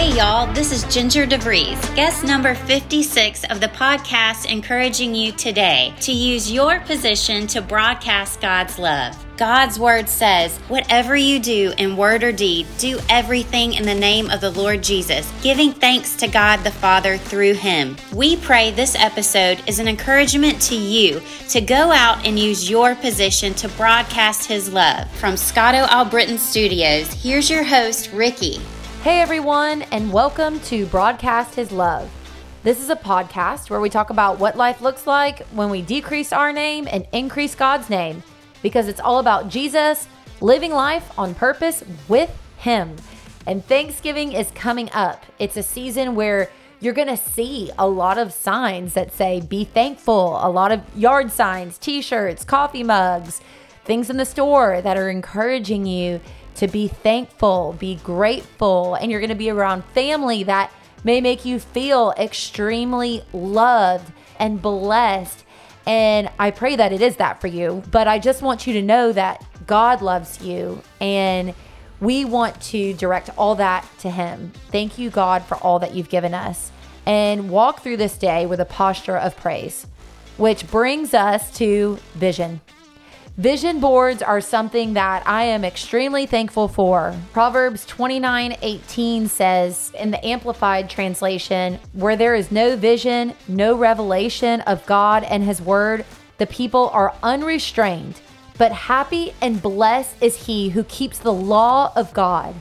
Hey, y'all, this is Ginger DeVries, guest number 56 of the podcast, encouraging you today to use your position to broadcast God's love. God's word says, Whatever you do in word or deed, do everything in the name of the Lord Jesus, giving thanks to God the Father through him. We pray this episode is an encouragement to you to go out and use your position to broadcast his love. From Scotto Albritton Studios, here's your host, Ricky. Hey everyone, and welcome to Broadcast His Love. This is a podcast where we talk about what life looks like when we decrease our name and increase God's name, because it's all about Jesus living life on purpose with Him. And Thanksgiving is coming up. It's a season where you're going to see a lot of signs that say, be thankful, a lot of yard signs, t shirts, coffee mugs, things in the store that are encouraging you to be thankful, be grateful, and you're going to be around family that may make you feel extremely loved and blessed. And I pray that it is that for you. But I just want you to know that God loves you and we want to direct all that to Him. Thank you, God, for all that you've given us. And walk through this day with a posture of praise, which brings us to vision. Vision boards are something that I am extremely thankful for. Proverbs 29 18 says in the Amplified translation, where there is no vision, no revelation of God and His Word, the people are unrestrained, but happy and blessed is he who keeps the law of God.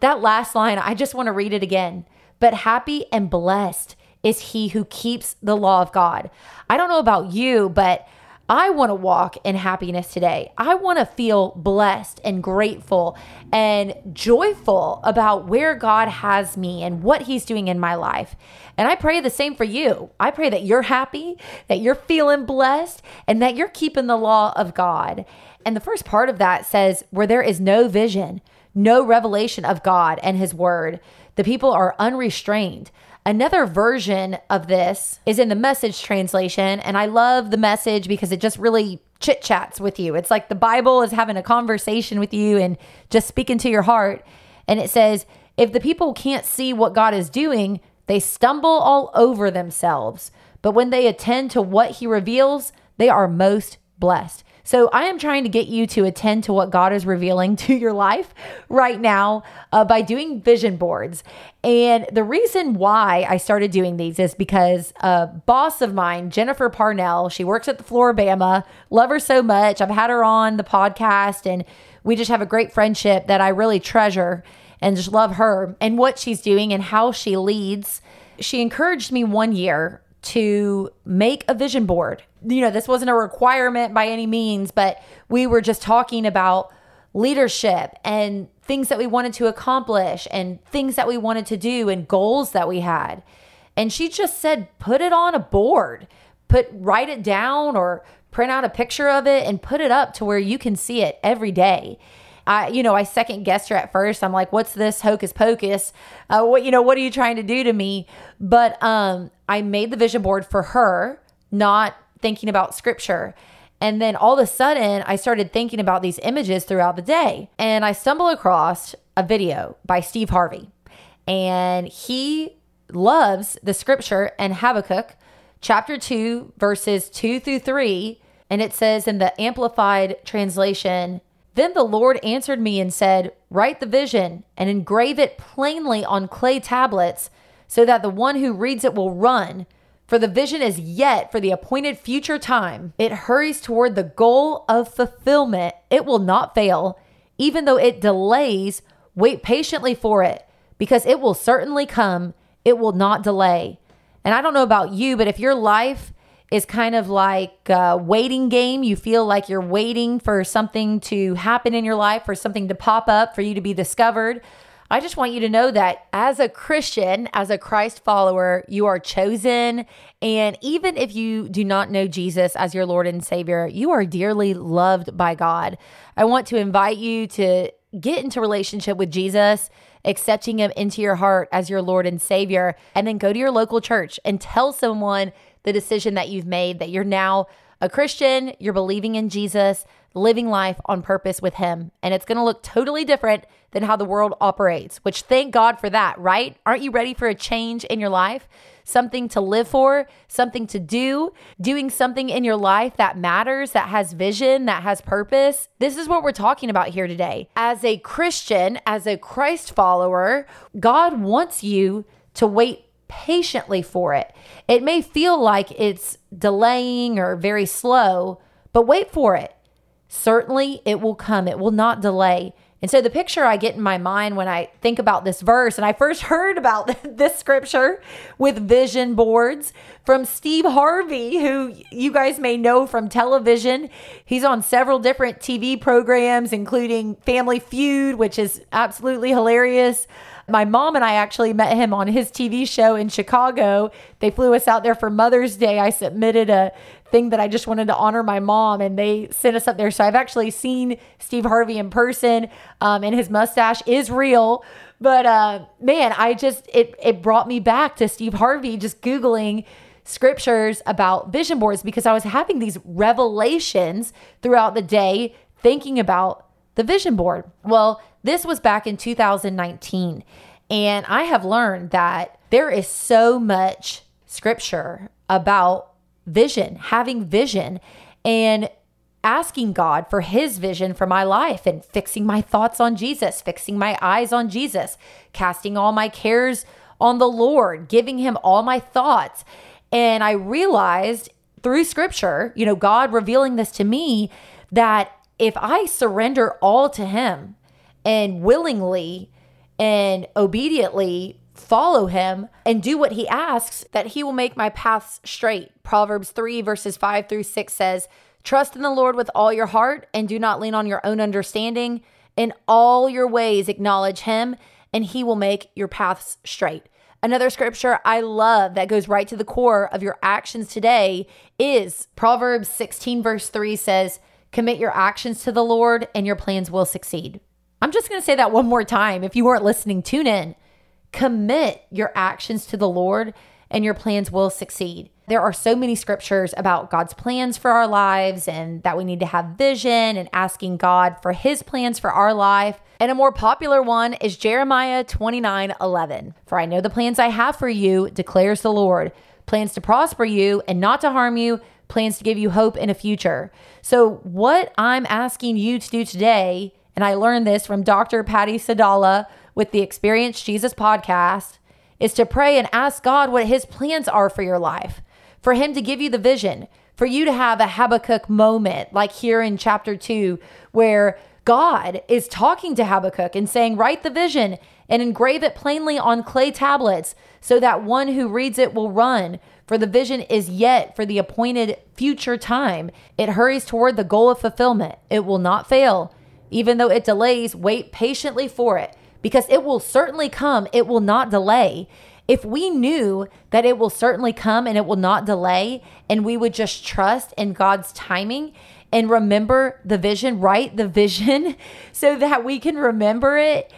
That last line, I just want to read it again. But happy and blessed is he who keeps the law of God. I don't know about you, but I want to walk in happiness today. I want to feel blessed and grateful and joyful about where God has me and what He's doing in my life. And I pray the same for you. I pray that you're happy, that you're feeling blessed, and that you're keeping the law of God. And the first part of that says, where there is no vision, no revelation of God and His word, the people are unrestrained. Another version of this is in the message translation. And I love the message because it just really chit chats with you. It's like the Bible is having a conversation with you and just speaking to your heart. And it says, if the people can't see what God is doing, they stumble all over themselves. But when they attend to what he reveals, they are most blessed. So I am trying to get you to attend to what God is revealing to your life right now uh, by doing vision boards. And the reason why I started doing these is because a boss of mine, Jenifer Parnell, she works at the Flora-Bama, love her so much. I've had her on the podcast and we just have a great friendship that I really treasure and just love her and what she's doing and how she leads. She encouraged me one year to make a vision board. You know, this wasn't a requirement by any means, but we were just talking about leadership and things that we wanted to accomplish and things that we wanted to do and goals that we had. And she just said, put it on a board, put, write it down or print out a picture of it and put it up to where you can see it every day. I, you know, I second guessed her at first. I'm like, what's this hocus pocus? Uh, what, you know, what are you trying to do to me? But um, I made the vision board for her, not thinking about scripture. And then all of a sudden, I started thinking about these images throughout the day. And I stumbled across a video by Steve Harvey. And he loves the scripture in Habakkuk chapter 2, verses 2 through 3. And it says in the Amplified translation, then the Lord answered me and said, Write the vision and engrave it plainly on clay tablets, so that the one who reads it will run. For the vision is yet for the appointed future time. It hurries toward the goal of fulfillment. It will not fail. Even though it delays, wait patiently for it, because it will certainly come. It will not delay. And I don't know about you, but if your life is kind of like a waiting game. You feel like you're waiting for something to happen in your life, for something to pop up, for you to be discovered. I just want you to know that as a Christian, as a Christ follower, you are chosen. And even if you do not know Jesus as your Lord and Savior, you are dearly loved by God. I want to invite you to get into relationship with Jesus, accepting him into your heart as your Lord and Savior, and then go to your local church and tell someone the decision that you've made that you're now A Christian, you're believing in Jesus, living life on purpose with Him. And it's going to look totally different than how the world operates, which thank God for that, right? Aren't you ready for a change in your life? Something to live for, something to do, doing something in your life that matters, that has vision, that has purpose. This is what we're talking about here today. As a Christian, as a Christ follower, God wants you to wait patiently for it. It may feel like it's delaying or very slow, but wait for it. Certainly it will come, it will not delay. And so the picture I get in my mind when I think about this verse, and I first heard about this scripture with vision boards from Steve Harvey, who you guys may know from television. He's on several different TV programs, including Family Feud, which is absolutely hilarious. My mom and I actually met him on his TV show in Chicago. They flew us out there for Mother's Day. I submitted a thing that I just wanted to honor my mom, and they sent us up there. So I've actually seen Steve Harvey in person, um, and his mustache is real. But uh, man, I just it it brought me back to Steve Harvey just googling scriptures about vision boards because I was having these revelations throughout the day thinking about the vision board. Well, this was back in 2019. And I have learned that there is so much scripture about vision, having vision, and asking God for his vision for my life and fixing my thoughts on Jesus, fixing my eyes on Jesus, casting all my cares on the Lord, giving him all my thoughts. And I realized through scripture, you know, God revealing this to me that if I surrender all to him, and willingly and obediently follow him and do what he asks, that he will make my paths straight. Proverbs 3, verses 5 through 6 says, Trust in the Lord with all your heart and do not lean on your own understanding. In all your ways, acknowledge him, and he will make your paths straight. Another scripture I love that goes right to the core of your actions today is Proverbs 16, verse 3 says, Commit your actions to the Lord, and your plans will succeed. I'm just going to say that one more time. If you weren't listening, tune in. Commit your actions to the Lord and your plans will succeed. There are so many scriptures about God's plans for our lives and that we need to have vision and asking God for his plans for our life. And a more popular one is Jeremiah 29 11. For I know the plans I have for you, declares the Lord plans to prosper you and not to harm you, plans to give you hope in a future. So, what I'm asking you to do today and I learned this from Dr. Patty Sadallah with the Experience Jesus podcast, is to pray and ask God what his plans are for your life, for him to give you the vision, for you to have a Habakkuk moment, like here in chapter two, where God is talking to Habakkuk and saying, Write the vision and engrave it plainly on clay tablets so that one who reads it will run. For the vision is yet for the appointed future time. It hurries toward the goal of fulfillment. It will not fail. Even though it delays, wait patiently for it because it will certainly come. It will not delay. If we knew that it will certainly come and it will not delay, and we would just trust in God's timing and remember the vision, write the vision so that we can remember it,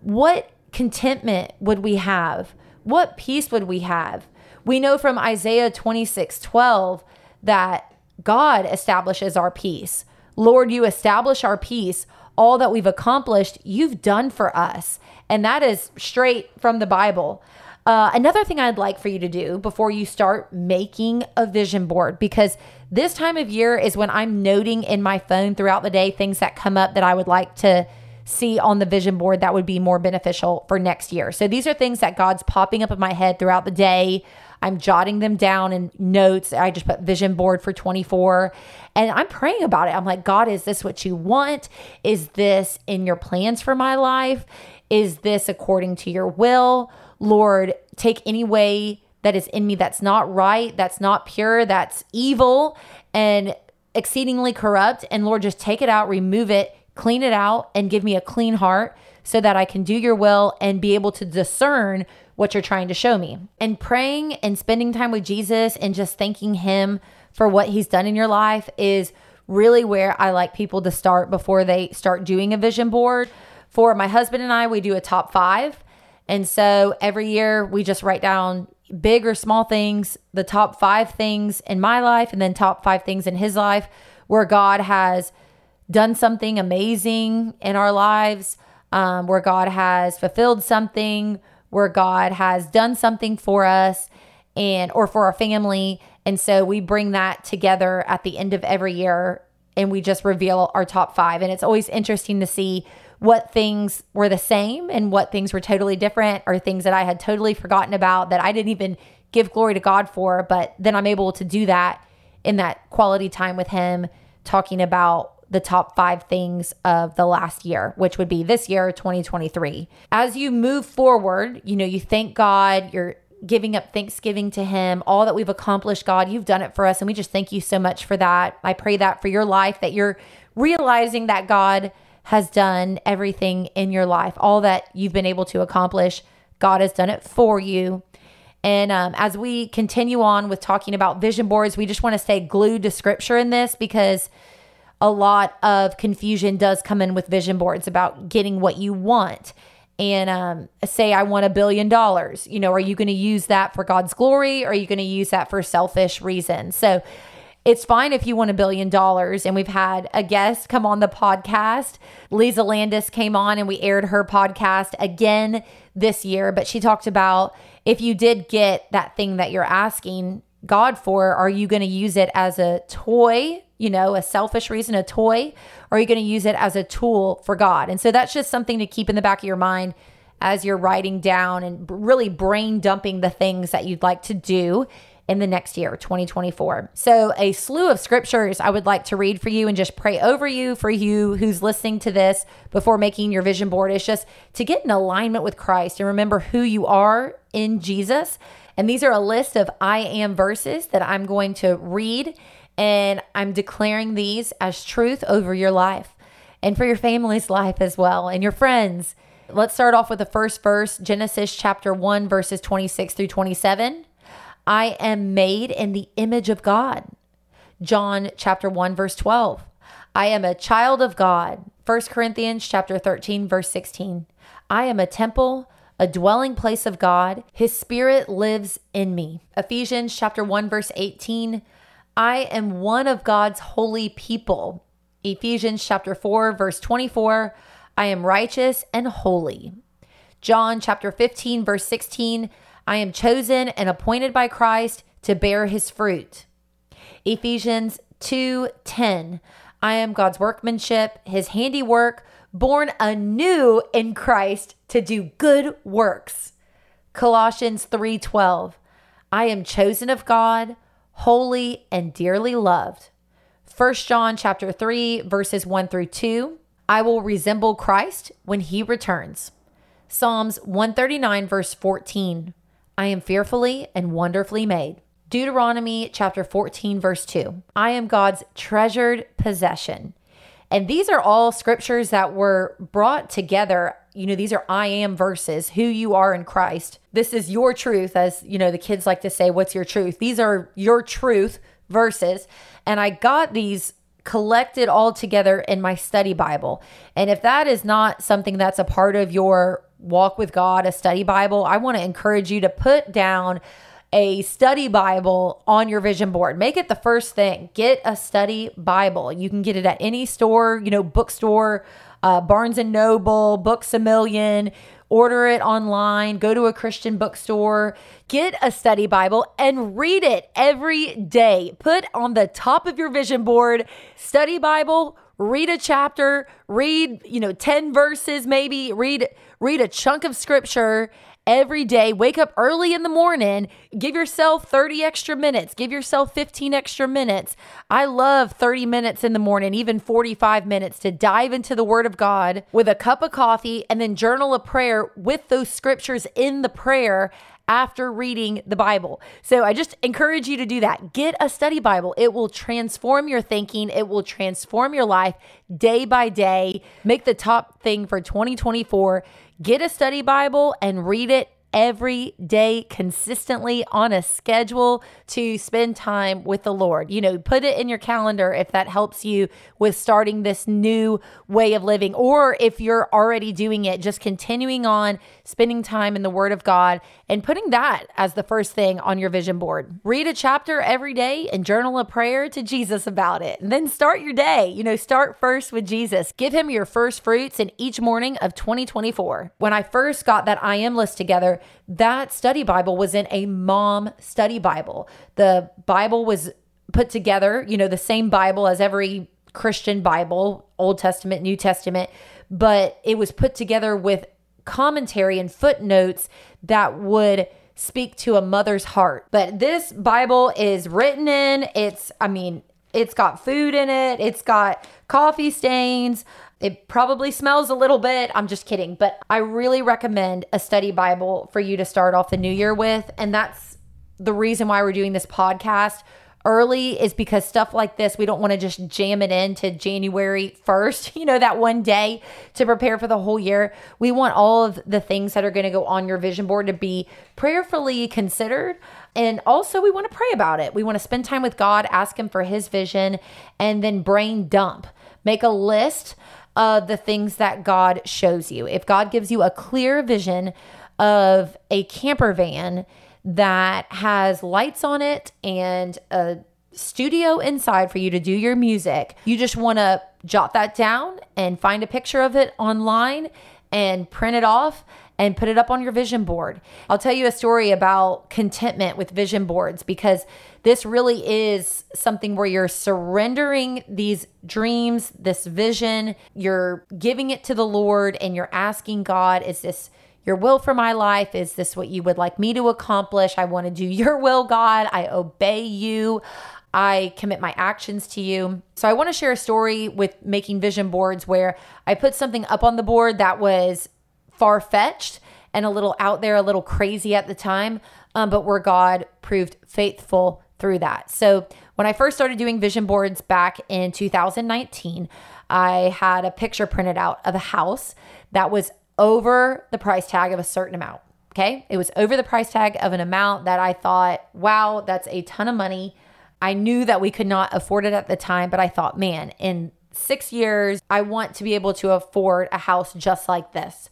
what contentment would we have? What peace would we have? We know from Isaiah 26 12 that God establishes our peace. Lord, you establish our peace. All that we've accomplished, you've done for us. And that is straight from the Bible. Uh, another thing I'd like for you to do before you start making a vision board, because this time of year is when I'm noting in my phone throughout the day things that come up that I would like to see on the vision board that would be more beneficial for next year. So these are things that God's popping up in my head throughout the day. I'm jotting them down in notes. I just put vision board for 24 and I'm praying about it. I'm like, God, is this what you want? Is this in your plans for my life? Is this according to your will? Lord, take any way that is in me that's not right, that's not pure, that's evil and exceedingly corrupt. And Lord, just take it out, remove it, clean it out, and give me a clean heart so that I can do your will and be able to discern what you're trying to show me. And praying and spending time with Jesus and just thanking Him for what He's done in your life is really where I like people to start before they start doing a vision board. For my husband and I, we do a top five. And so every year we just write down big or small things, the top five things in my life, and then top five things in his life where God has done something amazing in our lives, um, where God has fulfilled something, where God has done something for us and or for our family. And so we bring that together at the end of every year and we just reveal our top five. And it's always interesting to see what things were the same and what things were totally different or things that I had totally forgotten about that I didn't even give glory to God for. But then I'm able to do that in that quality time with Him, talking about the top five things of the last year, which would be this year, 2023. As you move forward, you know, you thank God, you're giving up thanksgiving to Him, all that we've accomplished, God, you've done it for us. And we just thank you so much for that. I pray that for your life, that you're realizing that God has done everything in your life, all that you've been able to accomplish. God has done it for you. And um, as we continue on with talking about vision boards, we just want to stay glued to scripture in this because a lot of confusion does come in with vision boards about getting what you want. And um, say, I want a billion dollars. You know, are you going to use that for God's glory or are you going to use that for selfish reasons? So it's fine if you want a billion dollars. And we've had a guest come on the podcast. Lisa Landis came on and we aired her podcast again this year. But she talked about if you did get that thing that you're asking God for, are you going to use it as a toy you know, a selfish reason, a toy, or are you going to use it as a tool for God? And so that's just something to keep in the back of your mind as you're writing down and really brain dumping the things that you'd like to do in the next year, 2024. So, a slew of scriptures I would like to read for you and just pray over you for you who's listening to this before making your vision board is just to get in alignment with Christ and remember who you are in Jesus. And these are a list of I am verses that I'm going to read and I'm declaring these as truth over your life and for your family's life as well and your friends. Let's start off with the first verse Genesis chapter 1, verses 26 through 27. I am made in the image of God. John chapter 1, verse 12. I am a child of God. 1 Corinthians chapter 13, verse 16. I am a temple, a dwelling place of God. His spirit lives in me. Ephesians chapter 1, verse 18. I am one of God's holy people. Ephesians chapter 4 verse 24, I am righteous and holy. John chapter 15 verse 16, I am chosen and appointed by Christ to bear his fruit. Ephesians 2:10, I am God's workmanship, his handiwork, born anew in Christ to do good works. Colossians 3:12, I am chosen of God holy, and dearly loved. 1 John chapter 3 verses 1 through 2. I will resemble Christ when he returns. Psalms 139 verse 14. I am fearfully and wonderfully made. Deuteronomy chapter 14 verse 2. I am God's treasured possession. And these are all scriptures that were brought together. You know, these are I am verses, who you are in Christ. This is your truth, as you know, the kids like to say, What's your truth? These are your truth verses. And I got these collected all together in my study Bible. And if that is not something that's a part of your walk with God, a study Bible, I want to encourage you to put down a study Bible on your vision board. Make it the first thing. Get a study Bible. You can get it at any store, you know, bookstore, uh, Barnes and Noble, Books a Million. Order it online, go to a Christian bookstore, get a study Bible and read it every day. Put on the top of your vision board, study Bible, read a chapter, read, you know, 10 verses maybe, read read a chunk of scripture every day. Wake up early in the morning. Give yourself 30 extra minutes. Give yourself 15 extra minutes. I love 30 minutes in the morning, even 45 minutes to dive into the Word of God with a cup of coffee and then journal a prayer with those scriptures in the prayer after reading the Bible. So I just encourage you to do that. Get a study Bible. It will transform your thinking, it will transform your life day by day. Make the top thing for 2024 Get a study Bible and read it every day consistently on a schedule to spend time with the Lord. You know, put it in your calendar if that helps you with starting this new way of living, or if you're already doing it, just continuing on spending time in the Word of God and putting that as the first thing on your vision board. Read a chapter every day and journal a prayer to Jesus about it. And then start your day. You know, start first with Jesus. Give him your first fruits in each morning of 2024. When I first got that I am list together, that study Bible was in a mom study Bible. The Bible was put together, you know, the same Bible as every Christian Bible, Old Testament, New Testament, but it was put together with commentary and footnotes that would speak to a mother's heart. But this Bible is written in, it's, I mean, it's got food in it, it's got coffee stains. It probably smells a little bit. I'm just kidding. But I really recommend a study Bible for you to start off the new year with. And that's the reason why we're doing this podcast early is because stuff like this, we don't want to just jam it into January 1st, you know, that one day to prepare for the whole year. We want all of the things that are going to go on your vision board to be prayerfully considered. And also, we want to pray about it. We want to spend time with God, ask Him for His vision, and then brain dump. Make a list of the things that God shows you. If God gives you a clear vision of a camper van, that has lights on it and a studio inside for you to do your music. You just want to jot that down and find a picture of it online and print it off and put it up on your vision board. I'll tell you a story about contentment with vision boards because this really is something where you're surrendering these dreams, this vision, you're giving it to the Lord and you're asking God, is this your will for my life? Is this what you would like me to accomplish? I want to do your will, God. I obey you. I commit my actions to you. So I want to share a story with making vision boards where I put something up on the board that was far fetched and a little out there, a little crazy at the time, um, but where God proved faithful through that. So when I first started doing vision boards back in 2019, I had a picture printed out of a house that was over the price tag of a certain amount. Okay. It was over the price tag of an amount that I thought, wow, that's a ton of money. I knew that we could not afford it at the time, but I thought, man, in six years, I want to be able to afford a house just like this.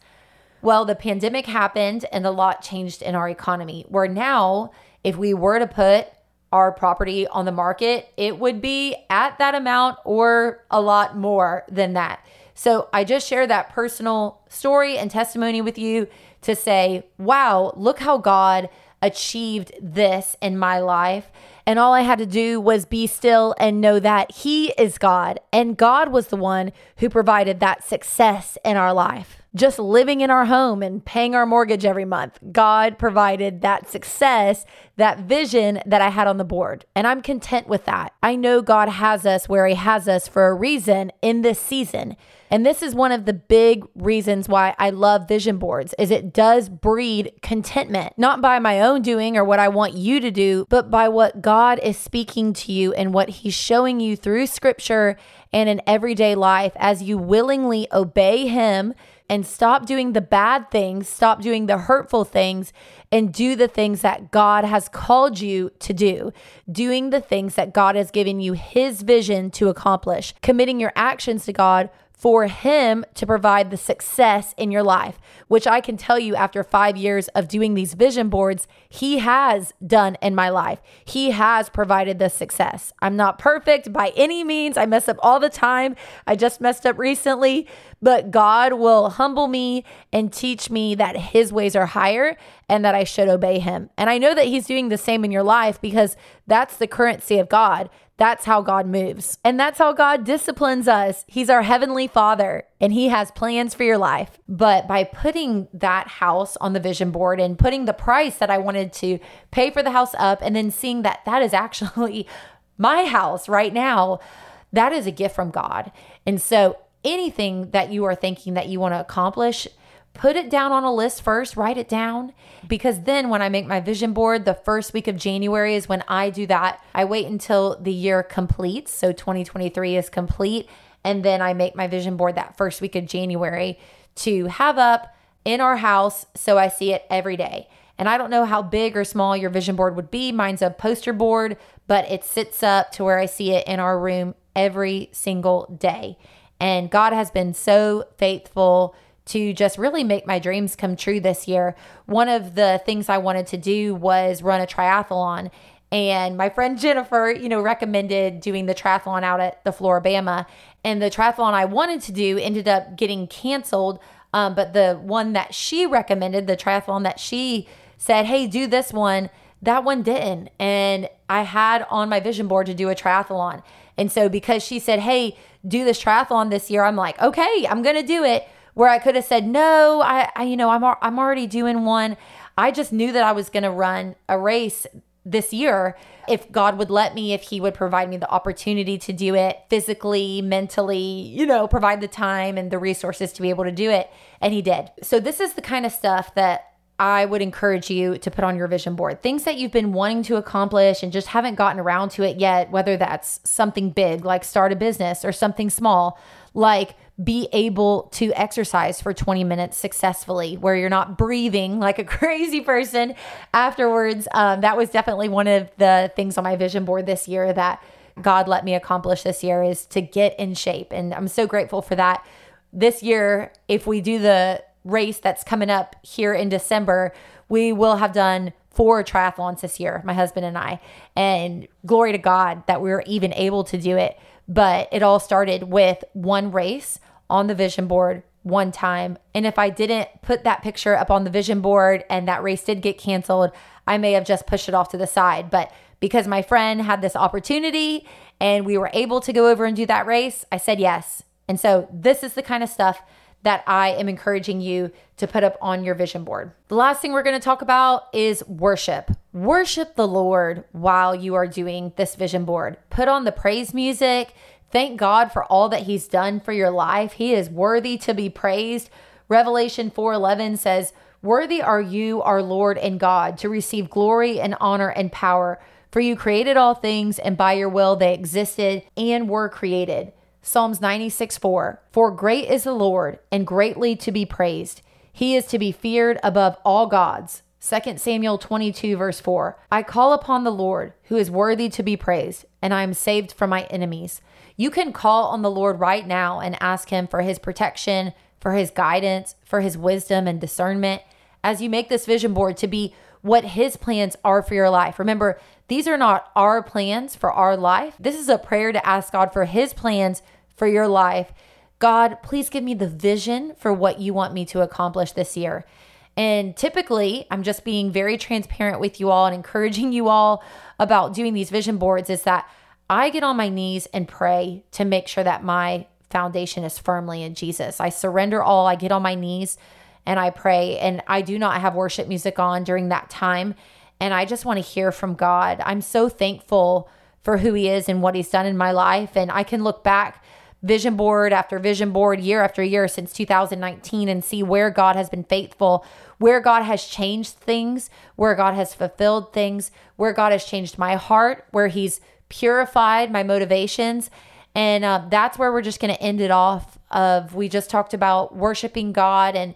Well, the pandemic happened and a lot changed in our economy. Where now, if we were to put our property on the market, it would be at that amount or a lot more than that. So I just share that personal story and testimony with you to say, wow, look how God achieved this in my life. And all I had to do was be still and know that He is God. And God was the one who provided that success in our life just living in our home and paying our mortgage every month. God provided that success, that vision that I had on the board. And I'm content with that. I know God has us where He has us for a reason in this season. And this is one of the big reasons why I love vision boards is it does breed contentment, not by my own doing or what I want you to do, but by what God is speaking to you and what he's showing you through scripture and in everyday life as you willingly obey him and stop doing the bad things, stop doing the hurtful things, and do the things that God has called you to do. Doing the things that God has given you His vision to accomplish. Committing your actions to God for him to provide the success in your life, which I can tell you after five years of doing these vision boards, he has done in my life. He has provided the success. I'm not perfect by any means. I mess up all the time. I just messed up recently, but God will humble me and teach me that his ways are higher and that I should obey him. And I know that he's doing the same in your life because that's the currency of God. That's how God moves. And that's how God disciplines us. He's our heavenly father and he has plans for your life. But by putting that house on the vision board and putting the price that I wanted to pay for the house up and then seeing that that is actually my house right now, that is a gift from God. And so anything that you are thinking that you want to accomplish, put it down on a list first, write it down. Because then when I make my vision board, the first week of January is when I do that. I wait until the year completes. So 2023 is complete. And then I make my vision board that first week of January to have up in our house so I see it every day. And I don't know how big or small your vision board would be. Mine's a poster board, but it sits up to where I see it in our room every single day. And God has been so faithful to just really make my dreams come true this year. One of the things I wanted to do was run a triathlon. And my friend Jenifer, you know, recommended doing the triathlon out at the Flora-Bama. And the triathlon I wanted to do ended up getting canceled. Um, but the one that she recommended, the triathlon that she said, hey, do this one, that one didn't. And I had on my vision board to do a triathlon. And so because she said, hey, do this triathlon this year, I'm like, okay, I'm going to do it. Where I could have said, no, I, I you know, I'm, I'm already doing one. I just knew that I was going to run a race this year if God would let me, if He would provide me the opportunity to do it physically, mentally, you know, provide the time and the resources to be able to do it. And He did. So, this is the kind of stuff that I would encourage you to put on your vision board. Things that you've been wanting to accomplish and just haven't gotten around to it yet, whether that's something big like start a business or something small like be able to exercise for 20 minutes successfully where you're not breathing like a crazy person afterwards. Um, that was definitely one of the things on my vision board this year that God let me accomplish this year is to get in shape. And I'm so grateful for that. This year, if we do the race that's coming up here in December, we will have done four triathlons this year, my husband and I. And glory to God that we were even able to do it. But it all started with one race on the vision board one time. And if I didn't put that picture up on the vision board and that race did get canceled, I may have just pushed it off to the side. But because my friend had this opportunity and we were able to go over and do that race, I said yes. And so this is the kind of stuff that I am encouraging you to put up on your vision board. The last thing we're going to talk about is worship. Worship the Lord while you are doing this vision board. Put on the praise music. Thank God for all that he's done for your life. He is worthy to be praised. Revelation 4:11 says, "Worthy are you, our Lord and God, to receive glory and honor and power, for you created all things and by your will they existed and were created." Psalms 96 4 For great is the Lord and greatly to be praised. He is to be feared above all gods. 2 Samuel 22, verse 4 I call upon the Lord, who is worthy to be praised, and I am saved from my enemies. You can call on the Lord right now and ask Him for His protection, for His guidance, for His wisdom and discernment as you make this vision board to be what His plans are for your life. Remember, these are not our plans for our life. This is a prayer to ask God for His plans for your life. God, please give me the vision for what you want me to accomplish this year. And typically, I'm just being very transparent with you all and encouraging you all about doing these vision boards is that I get on my knees and pray to make sure that my foundation is firmly in Jesus. I surrender all, I get on my knees and I pray. And I do not have worship music on during that time and I just want to hear from God. I'm so thankful for who He is and what He's done in my life. And I can look back vision board after vision board year after year since 2019 and see where God has been faithful, where God has changed things, where God has fulfilled things, where God has changed my heart, where He's purified my motivations. And uh, that's where we're just going to end it off. Of we just talked about worshiping God and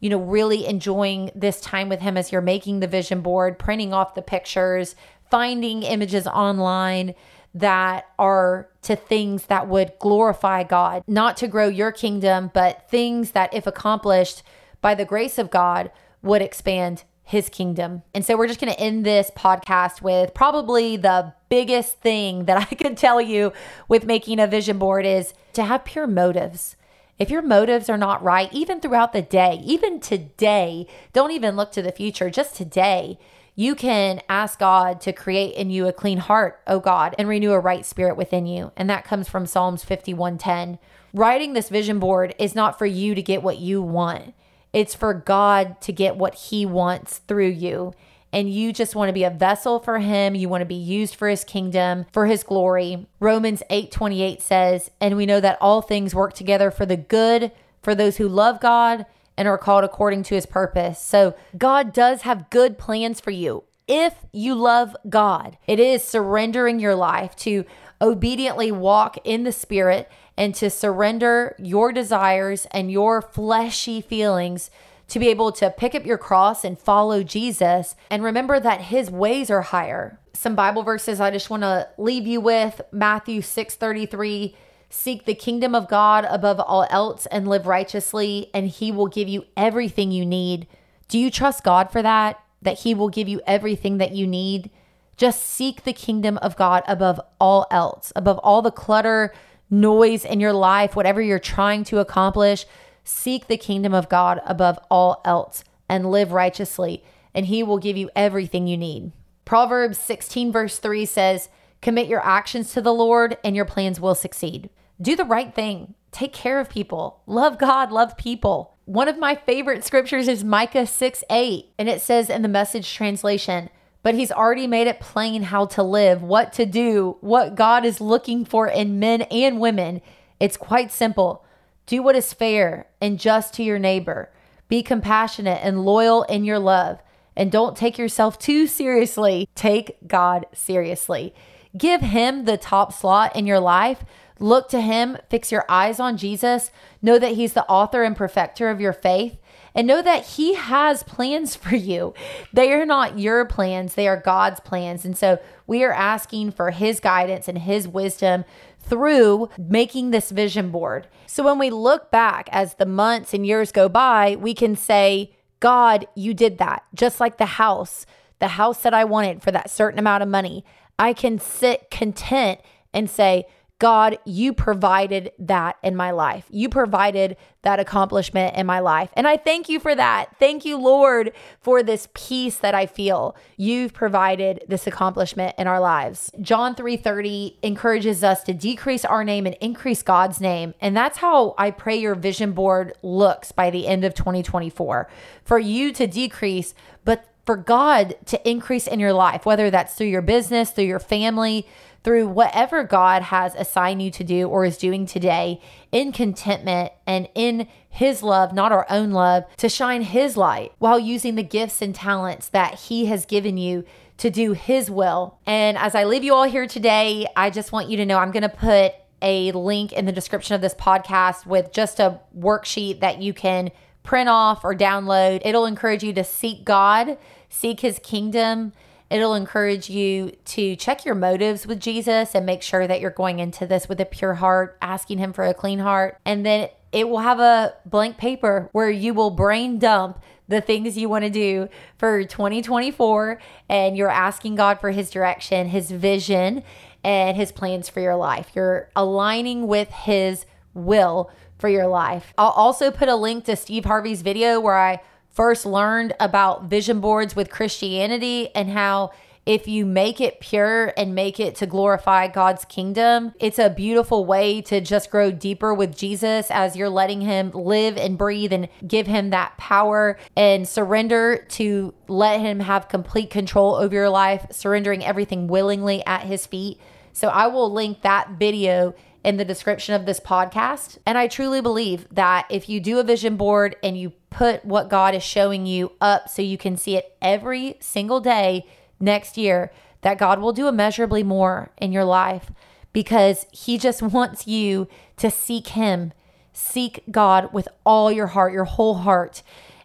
you know, really enjoying this time with him as you're making the vision board, printing off the pictures, finding images online that are to things that would glorify God, not to grow your kingdom, but things that, if accomplished by the grace of God, would expand his kingdom. And so we're just going to end this podcast with probably the biggest thing that I could tell you with making a vision board is to have pure motives. If your motives are not right, even throughout the day, even today, don't even look to the future, just today, you can ask God to create in you a clean heart, oh God, and renew a right spirit within you. And that comes from Psalms 51:10. Writing this vision board is not for you to get what you want. It's for God to get what he wants through you and you just want to be a vessel for him, you want to be used for his kingdom, for his glory. Romans 8:28 says, "And we know that all things work together for the good for those who love God and are called according to his purpose." So, God does have good plans for you. If you love God, it is surrendering your life to obediently walk in the spirit and to surrender your desires and your fleshy feelings to be able to pick up your cross and follow Jesus and remember that his ways are higher. Some Bible verses I just want to leave you with Matthew 6:33 Seek the kingdom of God above all else and live righteously and he will give you everything you need. Do you trust God for that? That he will give you everything that you need? Just seek the kingdom of God above all else, above all the clutter, noise in your life, whatever you're trying to accomplish. Seek the kingdom of God above all else and live righteously, and He will give you everything you need. Proverbs 16, verse 3 says, Commit your actions to the Lord, and your plans will succeed. Do the right thing. Take care of people. Love God, love people. One of my favorite scriptures is Micah 6 8, and it says in the message translation, but he's already made it plain how to live, what to do, what God is looking for in men and women. It's quite simple. Do what is fair and just to your neighbor. Be compassionate and loyal in your love. And don't take yourself too seriously. Take God seriously. Give Him the top slot in your life. Look to Him. Fix your eyes on Jesus. Know that He's the author and perfecter of your faith. And know that He has plans for you. They are not your plans, they are God's plans. And so we are asking for His guidance and His wisdom through making this vision board. So when we look back as the months and years go by, we can say, God, you did that. Just like the house, the house that I wanted for that certain amount of money. I can sit content and say, God, you provided that in my life. You provided that accomplishment in my life. And I thank you for that. Thank you, Lord, for this peace that I feel. You've provided this accomplishment in our lives. John 3:30 encourages us to decrease our name and increase God's name. And that's how I pray your vision board looks by the end of 2024. For you to decrease, but for God to increase in your life, whether that's through your business, through your family, through whatever God has assigned you to do or is doing today in contentment and in His love, not our own love, to shine His light while using the gifts and talents that He has given you to do His will. And as I leave you all here today, I just want you to know I'm going to put a link in the description of this podcast with just a worksheet that you can print off or download. It'll encourage you to seek God, seek His kingdom It'll encourage you to check your motives with Jesus and make sure that you're going into this with a pure heart, asking Him for a clean heart. And then it will have a blank paper where you will brain dump the things you want to do for 2024 and you're asking God for his direction, his vision, and his plans for your life. You're aligning with his will for your life. I'll also put a link to Steve Harvey's video where I first learned about vision boards with Christianity and how if you make it pure and make it to glorify God's kingdom, it's a beautiful way to just grow deeper with Jesus as you're letting Him live and breathe and give Him that power and surrender to let Him have complete control over your life, surrendering everything willingly at His feet. So I will link that video in the description of this podcast. And I truly believe that if you do a vision board and you put what God is showing you up so you can see it every single day next year, that God will do immeasurably more in your life because He just wants you to seek Him. Seek God with all your heart, your whole heart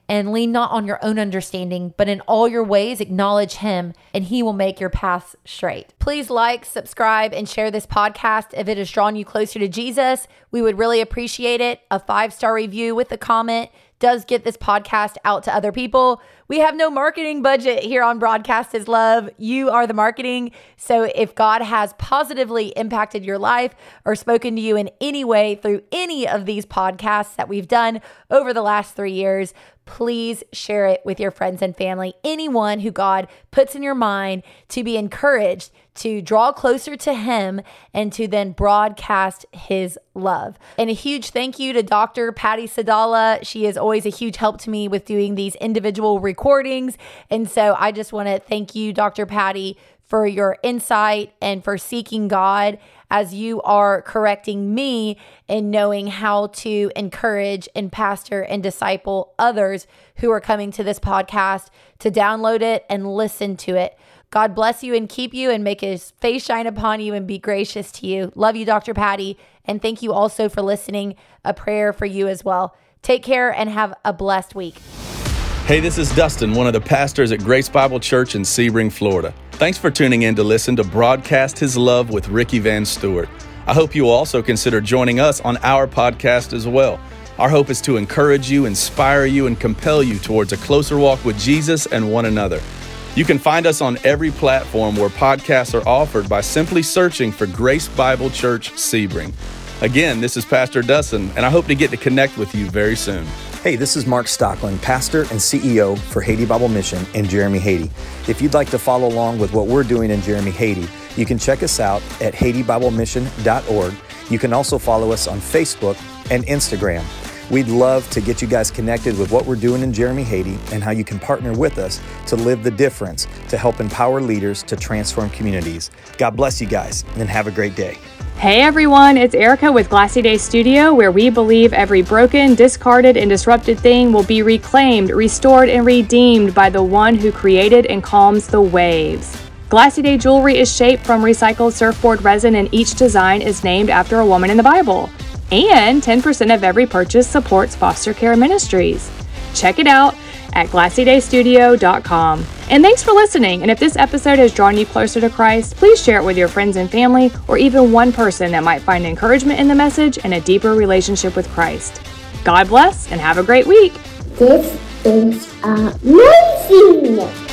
and lean not on your own understanding, but in all your ways acknowledge Him, and He will make your paths straight. Please like, subscribe, and share this podcast if it has drawn you closer to Jesus. We would really appreciate it. A five star review with a comment does get this podcast out to other people. We have no marketing budget here on Broadcast is Love. You are the marketing. So if God has positively impacted your life or spoken to you in any way through any of these podcasts that we've done over the last three years, please share it with your friends and family. Anyone who God puts in your mind to be encouraged to draw closer to Him and to then broadcast His love. And a huge thank you to Dr. Patty Sadallah. She is always a huge help to me with doing these individual recordings. And so I just want to thank you, Dr. Patty, for your insight and for seeking God as you are correcting me in knowing how to encourage and pastor and disciple others who are coming to this podcast to download it and listen to it. God bless you and keep you and make his face shine upon you and be gracious to you. Love you, Dr. Patty. And thank you also for listening. A prayer for you as well. Take care and have a blessed week. Hey, this is Dustin, one of the pastors at Grace Bible Church in Sebring, Florida. Thanks for tuning in to listen to Broadcast His Love with Ricky Van Stewart. I hope you will also consider joining us on our podcast as well. Our hope is to encourage you, inspire you, and compel you towards a closer walk with Jesus and one another. You can find us on every platform where podcasts are offered by simply searching for Grace Bible Church Sebring. Again, this is Pastor Dustin, and I hope to get to connect with you very soon. Hey, this is Mark Stockland, pastor and CEO for Haiti Bible Mission in Jérémie, Haiti. If you'd like to follow along with what we're doing in Jérémie, Haiti, you can check us out at HaitiBibleMission.org. You can also follow us on Facebook and Instagram. We'd love to get you guys connected with what we're doing in Jérémie, Haiti, and how you can partner with us to live the difference to help empower leaders to transform communities. God bless you guys and have a great day. Hey everyone, it's Erica with Glassy Day Studio, where we believe every broken, discarded, and disrupted thing will be reclaimed, restored, and redeemed by the one who created and calms the waves. Glassy Day jewelry is shaped from recycled surfboard resin, and each design is named after a woman in the Bible. And 10% of every purchase supports foster care ministries. Check it out at glassydaystudio.com. And thanks for listening. And if this episode has drawn you closer to Christ, please share it with your friends and family or even one person that might find encouragement in the message and a deeper relationship with Christ. God bless and have a great week. This is amazing!